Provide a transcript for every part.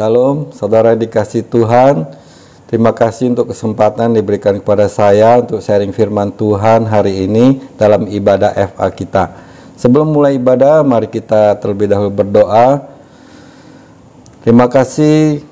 Salam, saudara dikasih Tuhan. Terima kasih untuk kesempatan diberikan kepada saya untuk sharing firman Tuhan hari ini dalam ibadah FA kita. Sebelum mulai ibadah, mari kita terlebih dahulu berdoa. Terima kasih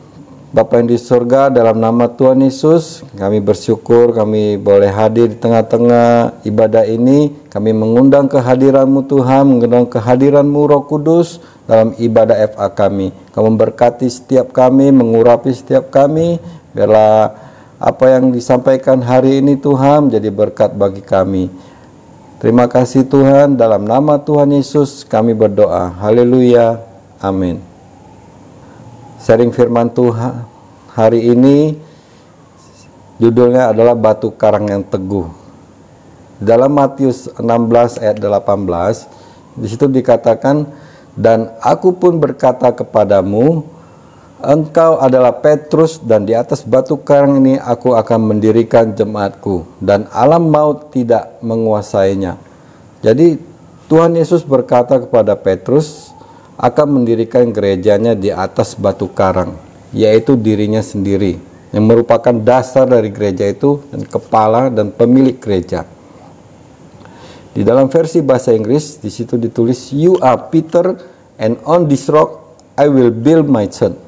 Bapa yang di surga dalam nama Tuhan Yesus kami bersyukur kami boleh hadir di tengah-tengah ibadah ini kami mengundang kehadiranmu Tuhan mengundang kehadiranmu Roh Kudus dalam ibadah FA kami. Kamu memberkati setiap kami mengurapi setiap kami. Biarlah apa yang disampaikan hari ini Tuhan menjadi berkat bagi kami. Terima kasih Tuhan. Dalam nama Tuhan Yesus kami berdoa. Haleluya. Amin. Sharing firman Tuhan hari ini judulnya adalah batu karang yang teguh. Dalam Matius 16 ayat 18 di situ dikatakan dan aku pun berkata kepadamu engkau adalah Petrus dan di atas batu karang ini aku akan mendirikan jemaatku dan alam maut tidak menguasainya. Jadi Tuhan Yesus berkata kepada Petrus akan mendirikan gerejanya di atas batu karang, yaitu dirinya sendiri, yang merupakan dasar dari gereja itu dan kepala dan pemilik gereja. Di dalam versi bahasa Inggris, di situ ditulis, You are Peter, and on this rock I will build my church.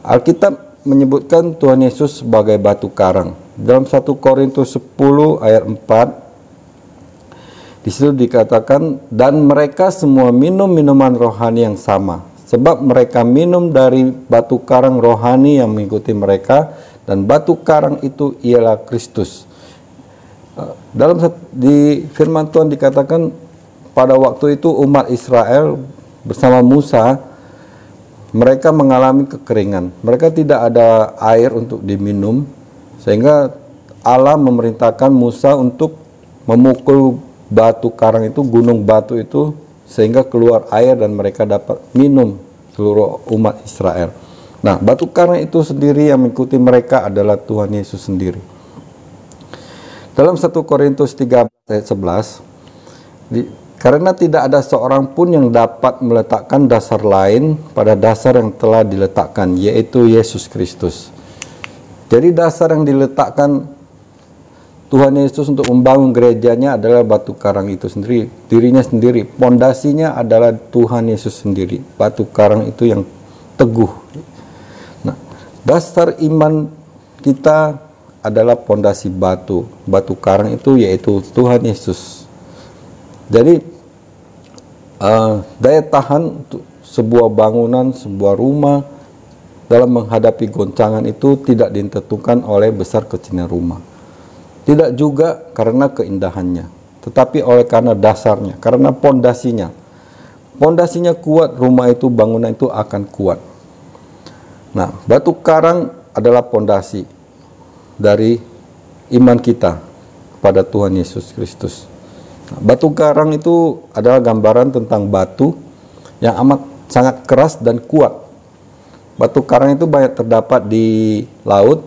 Alkitab menyebutkan Tuhan Yesus sebagai batu karang. Dalam 1 Korintus 10 ayat 4 di situ dikatakan dan mereka semua minum minuman rohani yang sama sebab mereka minum dari batu karang rohani yang mengikuti mereka dan batu karang itu ialah Kristus. Dalam di firman Tuhan dikatakan pada waktu itu umat Israel bersama Musa mereka mengalami kekeringan. Mereka tidak ada air untuk diminum sehingga Allah memerintahkan Musa untuk memukul batu karang itu, gunung batu itu sehingga keluar air dan mereka dapat minum seluruh umat Israel. Nah, batu karang itu sendiri yang mengikuti mereka adalah Tuhan Yesus sendiri. Dalam 1 Korintus 13 ayat 11, di, karena tidak ada seorang pun yang dapat meletakkan dasar lain pada dasar yang telah diletakkan, yaitu Yesus Kristus. Jadi dasar yang diletakkan Tuhan Yesus untuk membangun gerejanya adalah batu karang itu sendiri, dirinya sendiri. Pondasinya adalah Tuhan Yesus sendiri. Batu karang itu yang teguh. Nah, dasar iman kita adalah pondasi batu. Batu karang itu yaitu Tuhan Yesus. Jadi uh, daya tahan sebuah bangunan, sebuah rumah dalam menghadapi goncangan itu tidak ditentukan oleh besar kecilnya rumah tidak juga karena keindahannya, tetapi oleh karena dasarnya, karena pondasinya. Pondasinya kuat, rumah itu, bangunan itu akan kuat. Nah, batu karang adalah pondasi dari iman kita pada Tuhan Yesus Kristus. Batu karang itu adalah gambaran tentang batu yang amat sangat keras dan kuat. Batu karang itu banyak terdapat di laut.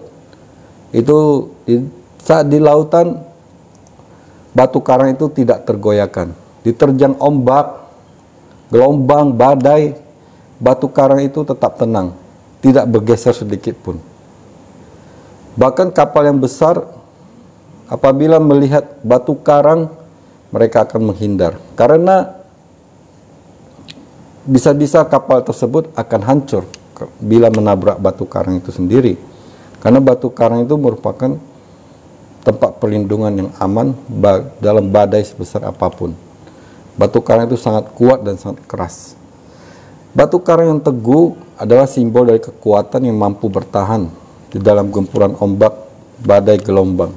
Itu di saat di lautan, batu karang itu tidak tergoyahkan. Diterjang ombak, gelombang, badai, batu karang itu tetap tenang, tidak bergeser sedikit pun. Bahkan kapal yang besar, apabila melihat batu karang, mereka akan menghindar. Karena bisa-bisa kapal tersebut akan hancur bila menabrak batu karang itu sendiri. Karena batu karang itu merupakan tempat perlindungan yang aman dalam badai sebesar apa pun. Batu karang itu sangat kuat dan sangat keras. Batu karang yang teguh adalah simbol dari kekuatan yang mampu bertahan di dalam gempuran ombak, badai, gelombang.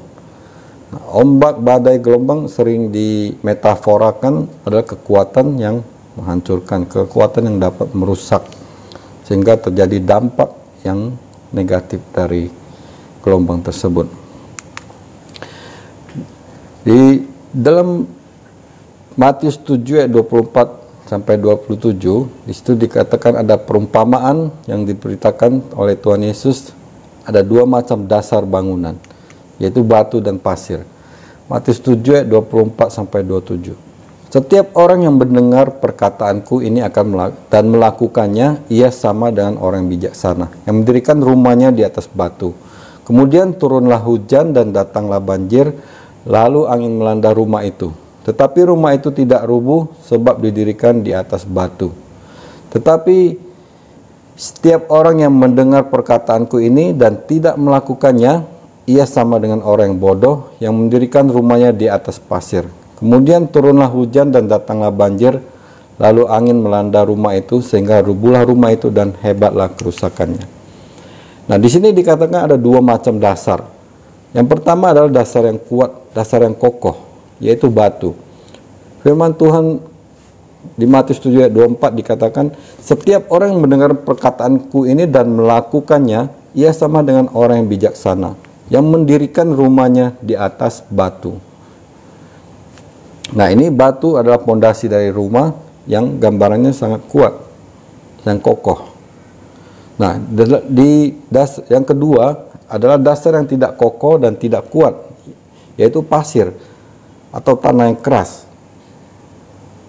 Nah, ombak, badai, gelombang sering dimetaforakan adalah kekuatan yang menghancurkan, kekuatan yang dapat merusak, sehingga terjadi dampak yang negatif dari gelombang tersebut. Di dalam Matius 7 ayat 24 sampai 27 di situ dikatakan ada perumpamaan yang diberitakan oleh Tuhan Yesus ada dua macam dasar bangunan yaitu batu dan pasir. Matius 7 ayat 24 sampai 27. Setiap orang yang mendengar perkataanku ini akan melak dan melakukannya, ia sama dengan orang bijaksana yang mendirikan rumahnya di atas batu. Kemudian turunlah hujan dan datanglah banjir, lalu angin melanda rumah itu. Tetapi rumah itu tidak rubuh sebab didirikan di atas batu. Tetapi setiap orang yang mendengar perkataanku ini dan tidak melakukannya, ia sama dengan orang yang bodoh yang mendirikan rumahnya di atas pasir. Kemudian turunlah hujan dan datanglah banjir, lalu angin melanda rumah itu sehingga rubuhlah rumah itu dan hebatlah kerusakannya. Nah, di sini dikatakan ada dua macam dasar. Yang pertama adalah dasar yang kuat, dasar yang kokoh, yaitu batu. Firman Tuhan di Matius 7 ayat 24 dikatakan, setiap orang yang mendengar perkataanku ini dan melakukannya, ia sama dengan orang yang bijaksana, yang mendirikan rumahnya di atas batu. Nah ini batu adalah pondasi dari rumah yang gambarannya sangat kuat, yang kokoh. Nah di das yang kedua adalah dasar yang tidak kokoh dan tidak kuat, yaitu pasir atau tanah yang keras.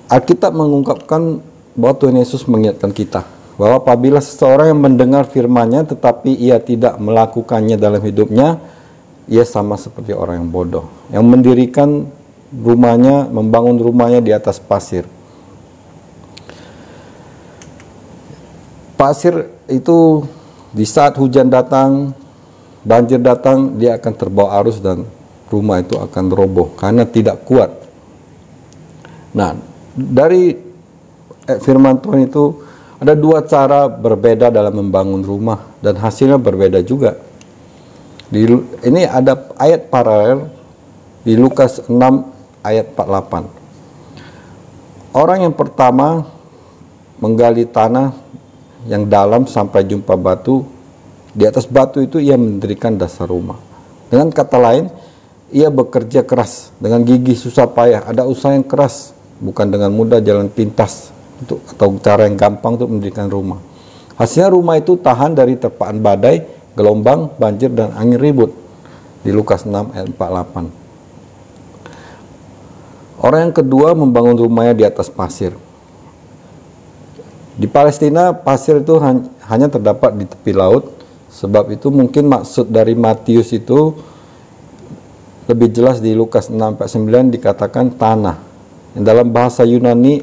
Alkitab mengungkapkan bahwa Tuhan Yesus mengingatkan kita bahwa apabila seseorang yang mendengar firman-Nya tetapi ia tidak melakukannya dalam hidupnya, ia sama seperti orang yang bodoh yang mendirikan rumahnya, membangun rumahnya di atas pasir. Pasir itu di saat hujan datang, banjir datang, dia akan terbawa arus dan rumah itu akan roboh karena tidak kuat. Nah, dari eh, firman Tuhan itu ada dua cara berbeda dalam membangun rumah dan hasilnya berbeda juga. Di, ini ada ayat paralel di Lukas 6 ayat 48. Orang yang pertama menggali tanah yang dalam sampai jumpa batu. Di atas batu itu ia mendirikan dasar rumah. Dengan kata lain, ia bekerja keras dengan gigi susah payah. Ada usaha yang keras, bukan dengan mudah jalan pintas untuk atau cara yang gampang untuk mendirikan rumah. Hasilnya rumah itu tahan dari terpaan badai, gelombang, banjir dan angin ribut. Di Lukas 6 ayat 48. Orang yang kedua membangun rumahnya di atas pasir. Di Palestina pasir itu hanya terdapat di tepi laut, sebab itu mungkin maksud dari Matius itu lebih jelas di Lukas 6:9 dikatakan tanah. Dalam bahasa Yunani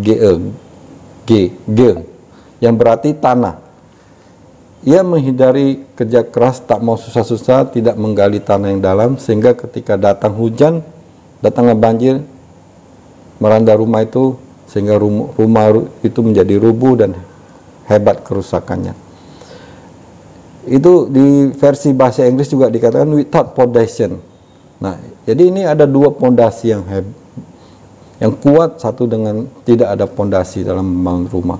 ge, ge, ge yang berarti tanah. Ia menghindari kerja keras, tak mau susah-susah, tidak menggali tanah yang dalam, sehingga ketika datang hujan, datangnya banjir melanda rumah itu sehingga rumah, itu menjadi rubuh dan hebat kerusakannya. Itu di versi bahasa Inggris juga dikatakan without foundation. Nah, jadi ini ada dua pondasi yang heb, yang kuat satu dengan tidak ada pondasi dalam membangun rumah.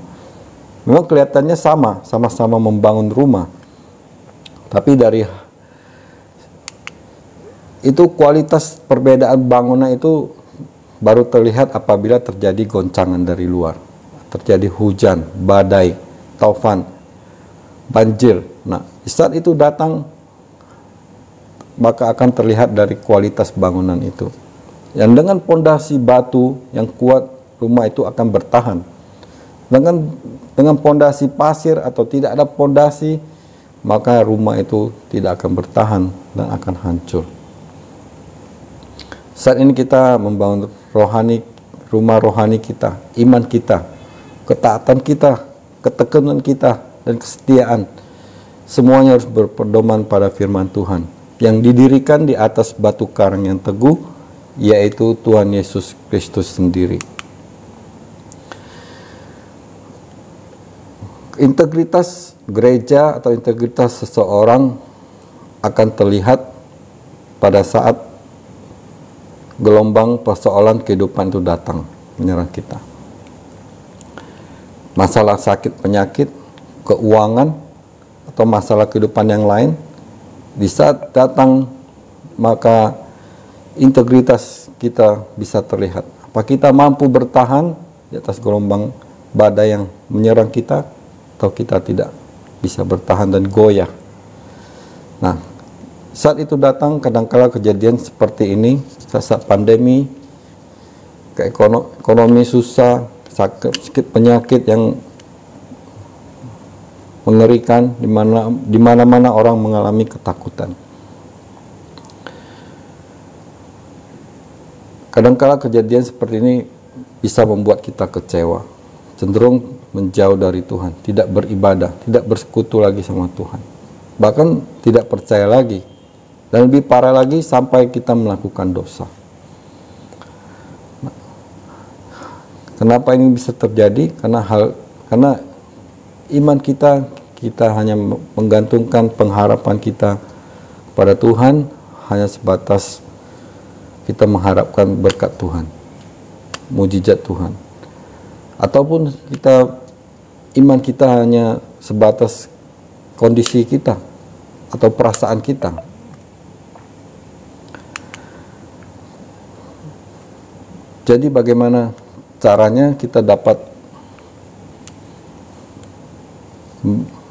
Memang kelihatannya sama, sama-sama membangun rumah. Tapi dari itu kualitas perbedaan bangunan itu baru terlihat apabila terjadi goncangan dari luar. Terjadi hujan, badai, taufan, banjir. Nah, saat itu datang maka akan terlihat dari kualitas bangunan itu. Yang dengan pondasi batu yang kuat, rumah itu akan bertahan. Dengan dengan pondasi pasir atau tidak ada pondasi, maka rumah itu tidak akan bertahan dan akan hancur. Saat ini kita membangun rohani rumah rohani kita, iman kita, ketaatan kita, ketekunan kita dan kesetiaan. Semuanya harus berpedoman pada firman Tuhan yang didirikan di atas batu karang yang teguh yaitu Tuhan Yesus Kristus sendiri. Integritas gereja atau integritas seseorang akan terlihat pada saat gelombang persoalan kehidupan itu datang menyerang kita. Masalah sakit penyakit, keuangan, atau masalah kehidupan yang lain, di saat datang maka integritas kita bisa terlihat. Apa kita mampu bertahan di atas gelombang badai yang menyerang kita, atau kita tidak bisa bertahan dan goyah. Nah, saat itu datang kadangkala kejadian seperti ini saat pandemi ke ekonomi susah, sakit penyakit yang mengerikan di mana di mana-mana orang mengalami ketakutan. Kadangkala kejadian seperti ini bisa membuat kita kecewa, cenderung menjauh dari Tuhan, tidak beribadah, tidak bersekutu lagi sama Tuhan. Bahkan tidak percaya lagi. Dan lebih parah lagi sampai kita melakukan dosa. Kenapa ini bisa terjadi? Karena hal karena iman kita kita hanya menggantungkan pengharapan kita pada Tuhan hanya sebatas kita mengharapkan berkat Tuhan, mujizat Tuhan. Ataupun kita iman kita hanya sebatas kondisi kita atau perasaan kita. Jadi bagaimana caranya kita dapat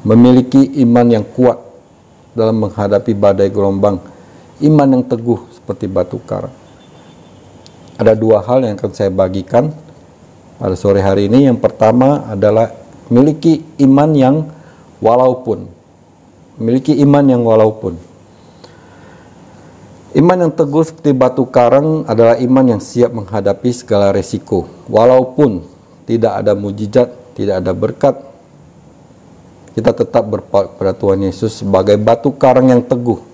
memiliki iman yang kuat dalam menghadapi badai gelombang, iman yang teguh seperti batu karang ada dua hal yang akan saya bagikan pada sore hari ini. Yang pertama adalah miliki iman yang walaupun. Miliki iman yang walaupun. Iman yang teguh seperti batu karang adalah iman yang siap menghadapi segala resiko. Walaupun tidak ada mujizat, tidak ada berkat, kita tetap berpaut pada Tuhan Yesus sebagai batu karang yang teguh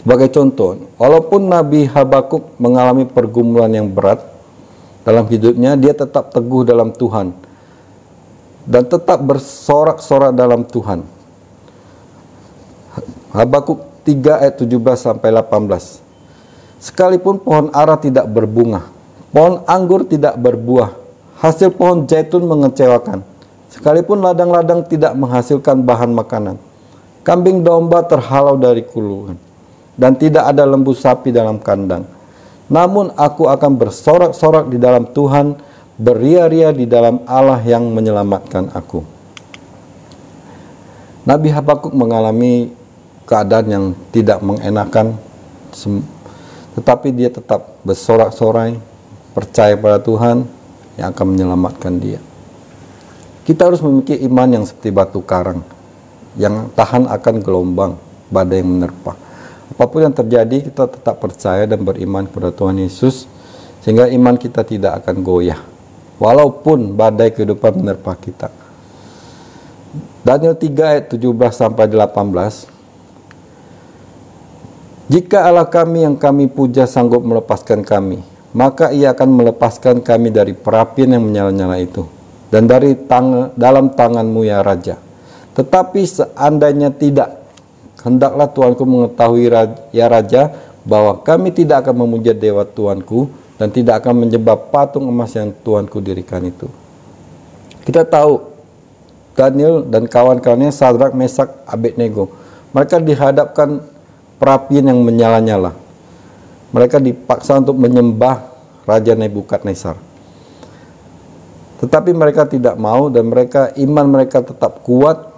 sebagai contoh, walaupun Nabi Habakuk mengalami pergumulan yang berat dalam hidupnya, dia tetap teguh dalam Tuhan dan tetap bersorak-sorak dalam Tuhan. Habakuk 3 ayat 17 sampai 18. Sekalipun pohon ara tidak berbunga, pohon anggur tidak berbuah, hasil pohon zaitun mengecewakan. Sekalipun ladang-ladang tidak menghasilkan bahan makanan, kambing domba terhalau dari kulungan dan tidak ada lembu sapi dalam kandang. Namun aku akan bersorak-sorak di dalam Tuhan, beria-ria di dalam Allah yang menyelamatkan aku. Nabi Habakuk mengalami keadaan yang tidak mengenakan, tetapi dia tetap bersorak-sorai, percaya pada Tuhan yang akan menyelamatkan dia. Kita harus memiliki iman yang seperti batu karang, yang tahan akan gelombang, badai yang menerpa apa pun yang terjadi kita tetap percaya dan beriman kepada Tuhan Yesus sehingga iman kita tidak akan goyah walaupun badai kehidupan menerpa kita. Daniel 3 ayat 17 sampai 18 Jika Allah kami yang kami puja sanggup melepaskan kami, maka ia akan melepaskan kami dari perapian yang menyala-nyala itu dan dari tang dalam tanganmu ya Raja. Tetapi seandainya tidak, Hendaklah Tuanku mengetahui ya Raja bahwa kami tidak akan memuja dewa Tuanku dan tidak akan menyembah patung emas yang Tuanku dirikan itu. Kita tahu Daniel dan kawan-kawannya Sadrak, Mesak, Abednego. Mereka dihadapkan perapian yang menyala-nyala. Mereka dipaksa untuk menyembah Raja Nebukadnezar. Tetapi mereka tidak mau dan mereka iman mereka tetap kuat,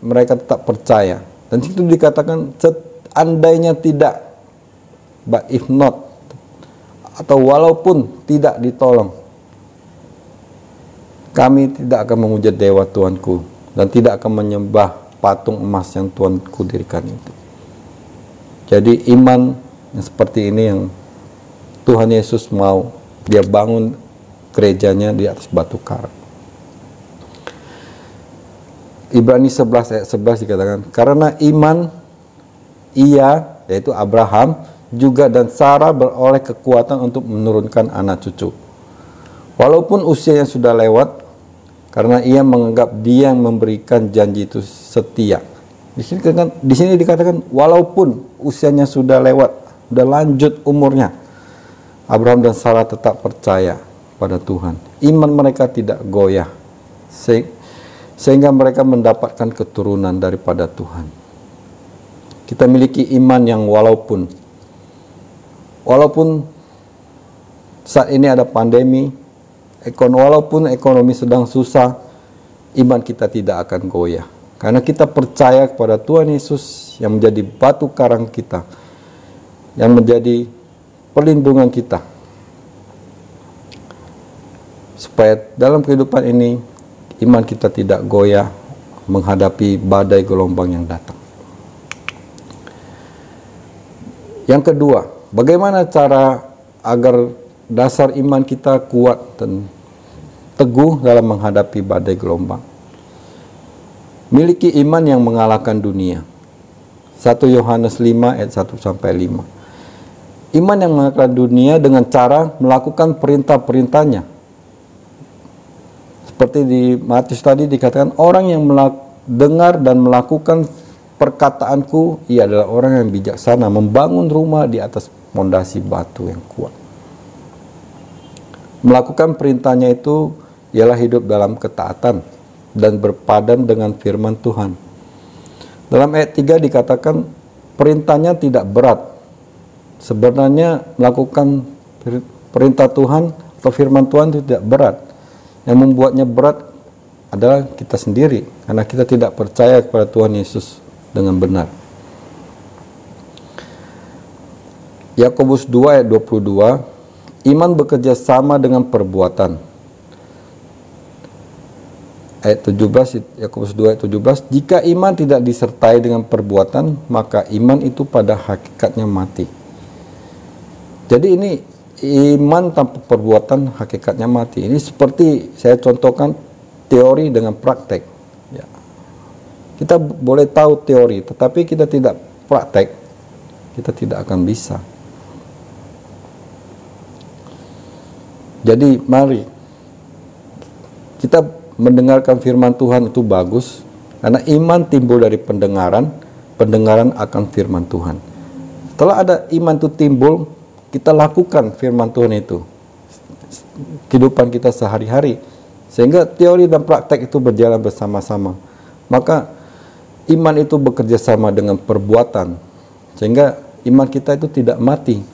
mereka tetap percaya dan situ dikatakan seandainya tidak, but if not, atau walaupun tidak ditolong, kami tidak akan memuja dewa Tuanku dan tidak akan menyembah patung emas yang Tuanku dirikan itu. Jadi iman yang seperti ini yang Tuhan Yesus mau dia bangun gerejanya di atas batu karang. Ibrani 11 ayat 11 dikatakan karena iman ia yaitu Abraham juga dan Sarah beroleh kekuatan untuk menurunkan anak cucu. Walaupun usianya sudah lewat karena ia menganggap dia yang memberikan janji itu setia. Di sini dikatakan, di sini dikatakan walaupun usianya sudah lewat, sudah lanjut umurnya, Abraham dan Sarah tetap percaya pada Tuhan. Iman mereka tidak goyah sehingga mereka mendapatkan keturunan daripada Tuhan. Kita miliki iman yang walaupun walaupun saat ini ada pandemi, ekon walaupun ekonomi sedang susah, iman kita tidak akan goyah. Karena kita percaya kepada Tuhan Yesus yang menjadi batu karang kita, yang menjadi perlindungan kita. supaya dalam kehidupan ini iman kita tidak goyah menghadapi badai gelombang yang datang. Yang kedua, bagaimana cara agar dasar iman kita kuat dan teguh dalam menghadapi badai gelombang? Miliki iman yang mengalahkan dunia. 1 Yohanes 5 ayat 1 sampai 5. Iman yang mengalahkan dunia dengan cara melakukan perintah-perintahnya. Seperti di Matius tadi dikatakan orang yang dengar dan melakukan perkataanku ia adalah orang yang bijaksana membangun rumah di atas pondasi batu yang kuat. Melakukan perintahnya itu ialah hidup dalam ketaatan dan berpadan dengan firman Tuhan. Dalam ayat 3 dikatakan perintahnya tidak berat. Sebenarnya melakukan perintah Tuhan atau firman Tuhan itu tidak berat. Yang membuatnya berat adalah kita sendiri karena kita tidak percaya kepada Tuhan Yesus dengan benar. Yakobus 2 ayat 22 Iman bekerja sama dengan perbuatan. Ayat 17 Yakobus 2 ayat 17 Jika iman tidak disertai dengan perbuatan maka iman itu pada hakikatnya mati. Jadi ini iman tanpa perbuatan hakikatnya mati. Ini seperti saya contohkan teori dengan praktek. Kita boleh tahu teori, tetapi kita tidak praktek, kita tidak akan bisa. Jadi mari kita mendengarkan firman Tuhan itu bagus karena iman timbul dari pendengaran, pendengaran akan firman Tuhan. Setelah ada iman itu timbul, kita lakukan firman Tuhan itu. Kehidupan kita sehari-hari. Sehingga teori dan praktek itu berjalan bersama-sama. Maka iman itu bekerja sama dengan perbuatan. Sehingga iman kita itu tidak mati.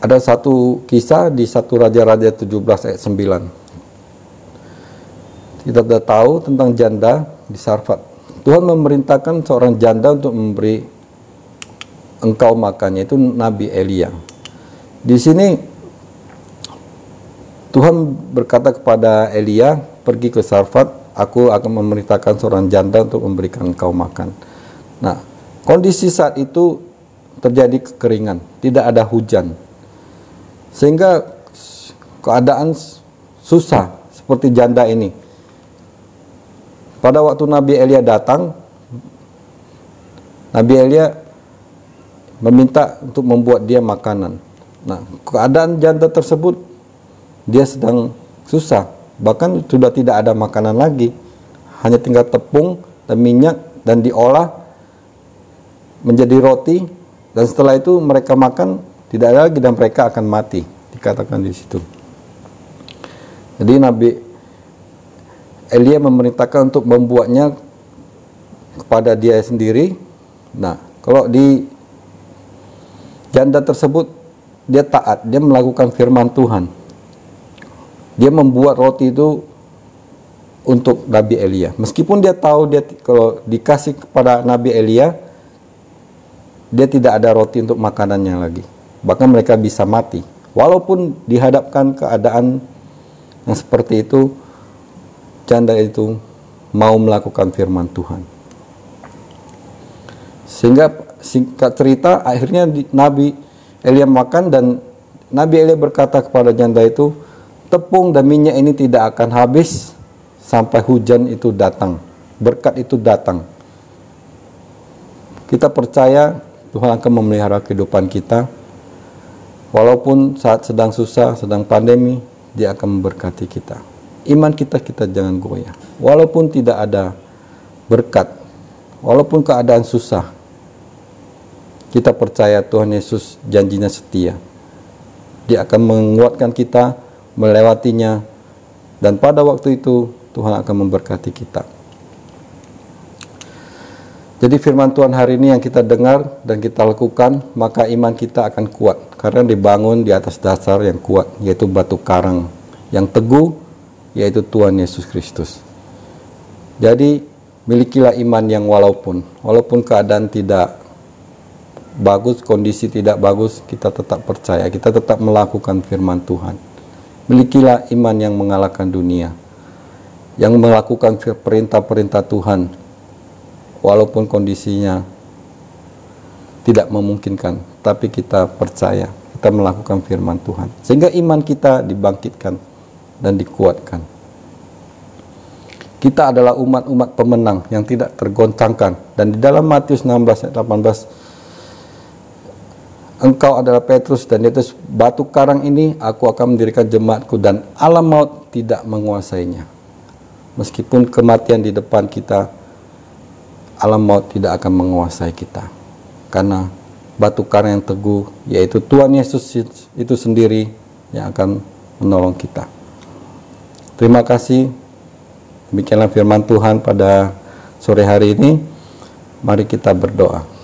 Ada satu kisah di satu Raja-Raja 17 ayat 9 kita sudah tahu tentang janda di Sarfat. Tuhan memerintahkan seorang janda untuk memberi engkau makannya itu Nabi Elia di sini Tuhan berkata kepada Elia pergi ke Sarfat, aku akan memerintahkan seorang janda untuk memberikan engkau makan. Nah, kondisi saat itu terjadi kekeringan, tidak ada hujan. Sehingga keadaan susah seperti janda ini. Pada waktu Nabi Elia datang, Nabi Elia meminta untuk membuat dia makanan. Nah, keadaan janda tersebut dia sedang susah. Bahkan sudah tidak ada makanan lagi. Hanya tinggal tepung dan minyak dan diolah menjadi roti. Dan setelah itu mereka makan tidak ada lagi dan mereka akan mati dikatakan di situ. Jadi Nabi Elia memerintahkan untuk membuatnya kepada dia sendiri. Nah kalau di janda tersebut dia taat dia melakukan firman Tuhan dia membuat roti itu untuk Nabi Elia. Meskipun dia tahu dia kalau dikasih kepada Nabi Elia, dia tidak ada roti untuk makanannya lagi. Bahkan mereka bisa mati. Walaupun dihadapkan keadaan yang seperti itu, janda itu mau melakukan firman Tuhan. Sehingga singkat cerita akhirnya Nabi Elia makan dan Nabi Elia berkata kepada janda itu, tepung dan minyak ini tidak akan habis sampai hujan itu datang, berkat itu datang. Kita percaya Tuhan akan memelihara kehidupan kita. Walaupun saat sedang susah, sedang pandemi, Dia akan memberkati kita. Iman kita kita jangan goyah. Walaupun tidak ada berkat, walaupun keadaan susah, kita percaya Tuhan Yesus janjinya setia. Dia akan menguatkan kita melewatinya dan pada waktu itu Tuhan akan memberkati kita. Jadi firman Tuhan hari ini yang kita dengar dan kita lakukan, maka iman kita akan kuat karena dibangun di atas dasar yang kuat, yaitu batu karang yang teguh, yaitu Tuhan Yesus Kristus. Jadi milikilah iman yang walaupun walaupun keadaan tidak bagus, kondisi tidak bagus, kita tetap percaya, kita tetap melakukan firman Tuhan. Milikilah iman yang mengalahkan dunia, yang melakukan perintah-perintah Tuhan, walaupun kondisinya tidak memungkinkan, tapi kita percaya, kita melakukan firman Tuhan, sehingga iman kita dibangkitkan dan dikuatkan. Kita adalah umat-umat pemenang yang tidak tergoncangkan dan di dalam Matius 16 ayat 18 Engkau adalah Petrus dan itu batu karang ini aku akan mendirikan jemaatku dan alam maut tidak menguasainya. Meskipun kematian di depan kita, alam maut tidak akan menguasai kita. Karena batu karang yang teguh yaitu Tuhan Yesus itu sendiri yang akan menolong kita. Terima kasih. Demikianlah firman Tuhan pada sore hari ini. Mari kita berdoa.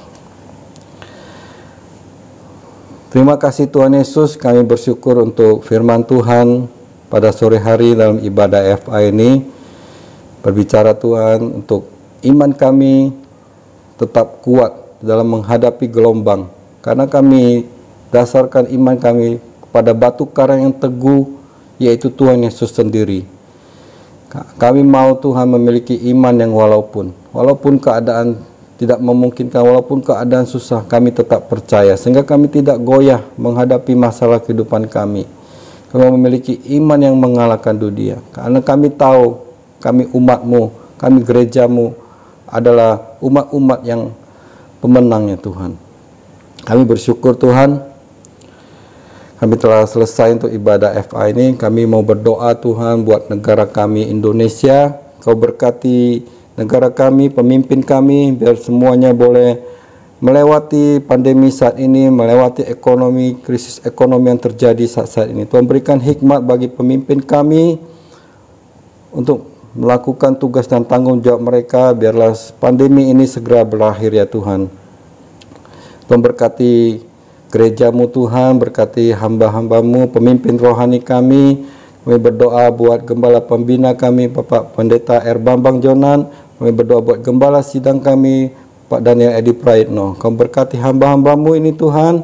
Terima kasih Tuhan Yesus, kami bersyukur untuk firman Tuhan pada sore hari dalam ibadah FA ini. Berbicara Tuhan untuk iman kami tetap kuat dalam menghadapi gelombang. Karena kami dasarkan iman kami kepada batu karang yang teguh, yaitu Tuhan Yesus sendiri. Kami mau Tuhan memiliki iman yang walaupun, walaupun keadaan tidak memungkinkan walaupun keadaan susah kami tetap percaya sehingga kami tidak goyah menghadapi masalah kehidupan kami. Kami memiliki iman yang mengalahkan dunia. Karena kami tahu kami umatmu kami gerejamu adalah umat-umat yang pemenangnya Tuhan. Kami bersyukur Tuhan kami telah selesai untuk ibadah FA ini. Kami mau berdoa Tuhan buat negara kami Indonesia. Kau berkati negara kami, pemimpin kami, biar semuanya boleh melewati pandemi saat ini, melewati ekonomi, krisis ekonomi yang terjadi saat-saat ini. Tuhan berikan hikmat bagi pemimpin kami untuk melakukan tugas dan tanggung jawab mereka, biarlah pandemi ini segera berakhir ya Tuhan. Tuhan berkati gerejamu Tuhan, berkati hamba-hambamu, pemimpin rohani kami, kami berdoa buat gembala pembina kami, Bapak Pendeta R. Bambang Jonan. Kami berdoa buat gembala sidang kami, Pak Daniel Edi Praitno. Kau berkati hamba-hambamu ini Tuhan.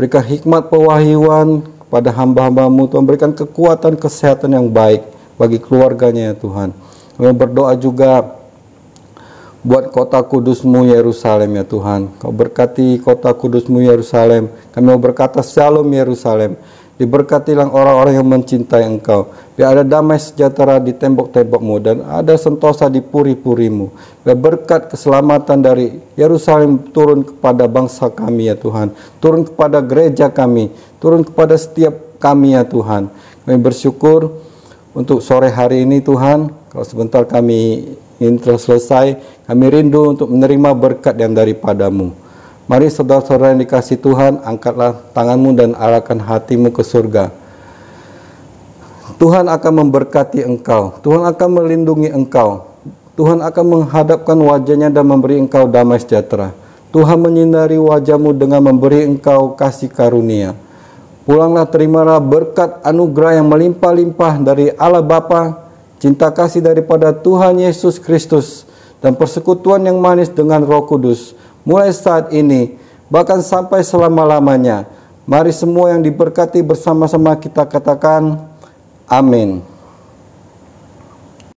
Berikan hikmat pewahyuan kepada hamba-hambamu. Tuhan berikan kekuatan kesehatan yang baik bagi keluarganya ya Tuhan. Kami berdoa juga buat kota kudusmu Yerusalem ya Tuhan. Kau berkati kota kudusmu Yerusalem. Kami mau berkata shalom Yerusalem. Diberkatilah orang-orang yang mencintai engkau. Biar ada damai sejahtera di tembok-tembokmu dan ada sentosa di puri-purimu. Biar berkat keselamatan dari Yerusalem turun kepada bangsa kami ya Tuhan. Turun kepada gereja kami. Turun kepada setiap kami ya Tuhan. Kami bersyukur untuk sore hari ini Tuhan. Kalau sebentar kami ingin selesai, kami rindu untuk menerima berkat yang daripadamu. Mari saudara-saudara yang dikasih Tuhan, angkatlah tanganmu dan arahkan hatimu ke surga. Tuhan akan memberkati engkau, Tuhan akan melindungi engkau, Tuhan akan menghadapkan wajahnya dan memberi engkau damai sejahtera. Tuhan menyinari wajahmu dengan memberi engkau kasih karunia. Pulanglah terimalah berkat anugerah yang melimpah-limpah dari Allah Bapa, cinta kasih daripada Tuhan Yesus Kristus, dan persekutuan yang manis dengan Roh Kudus mulai saat ini, bahkan sampai selama-lamanya. Mari semua yang diberkati bersama-sama kita katakan, Amin.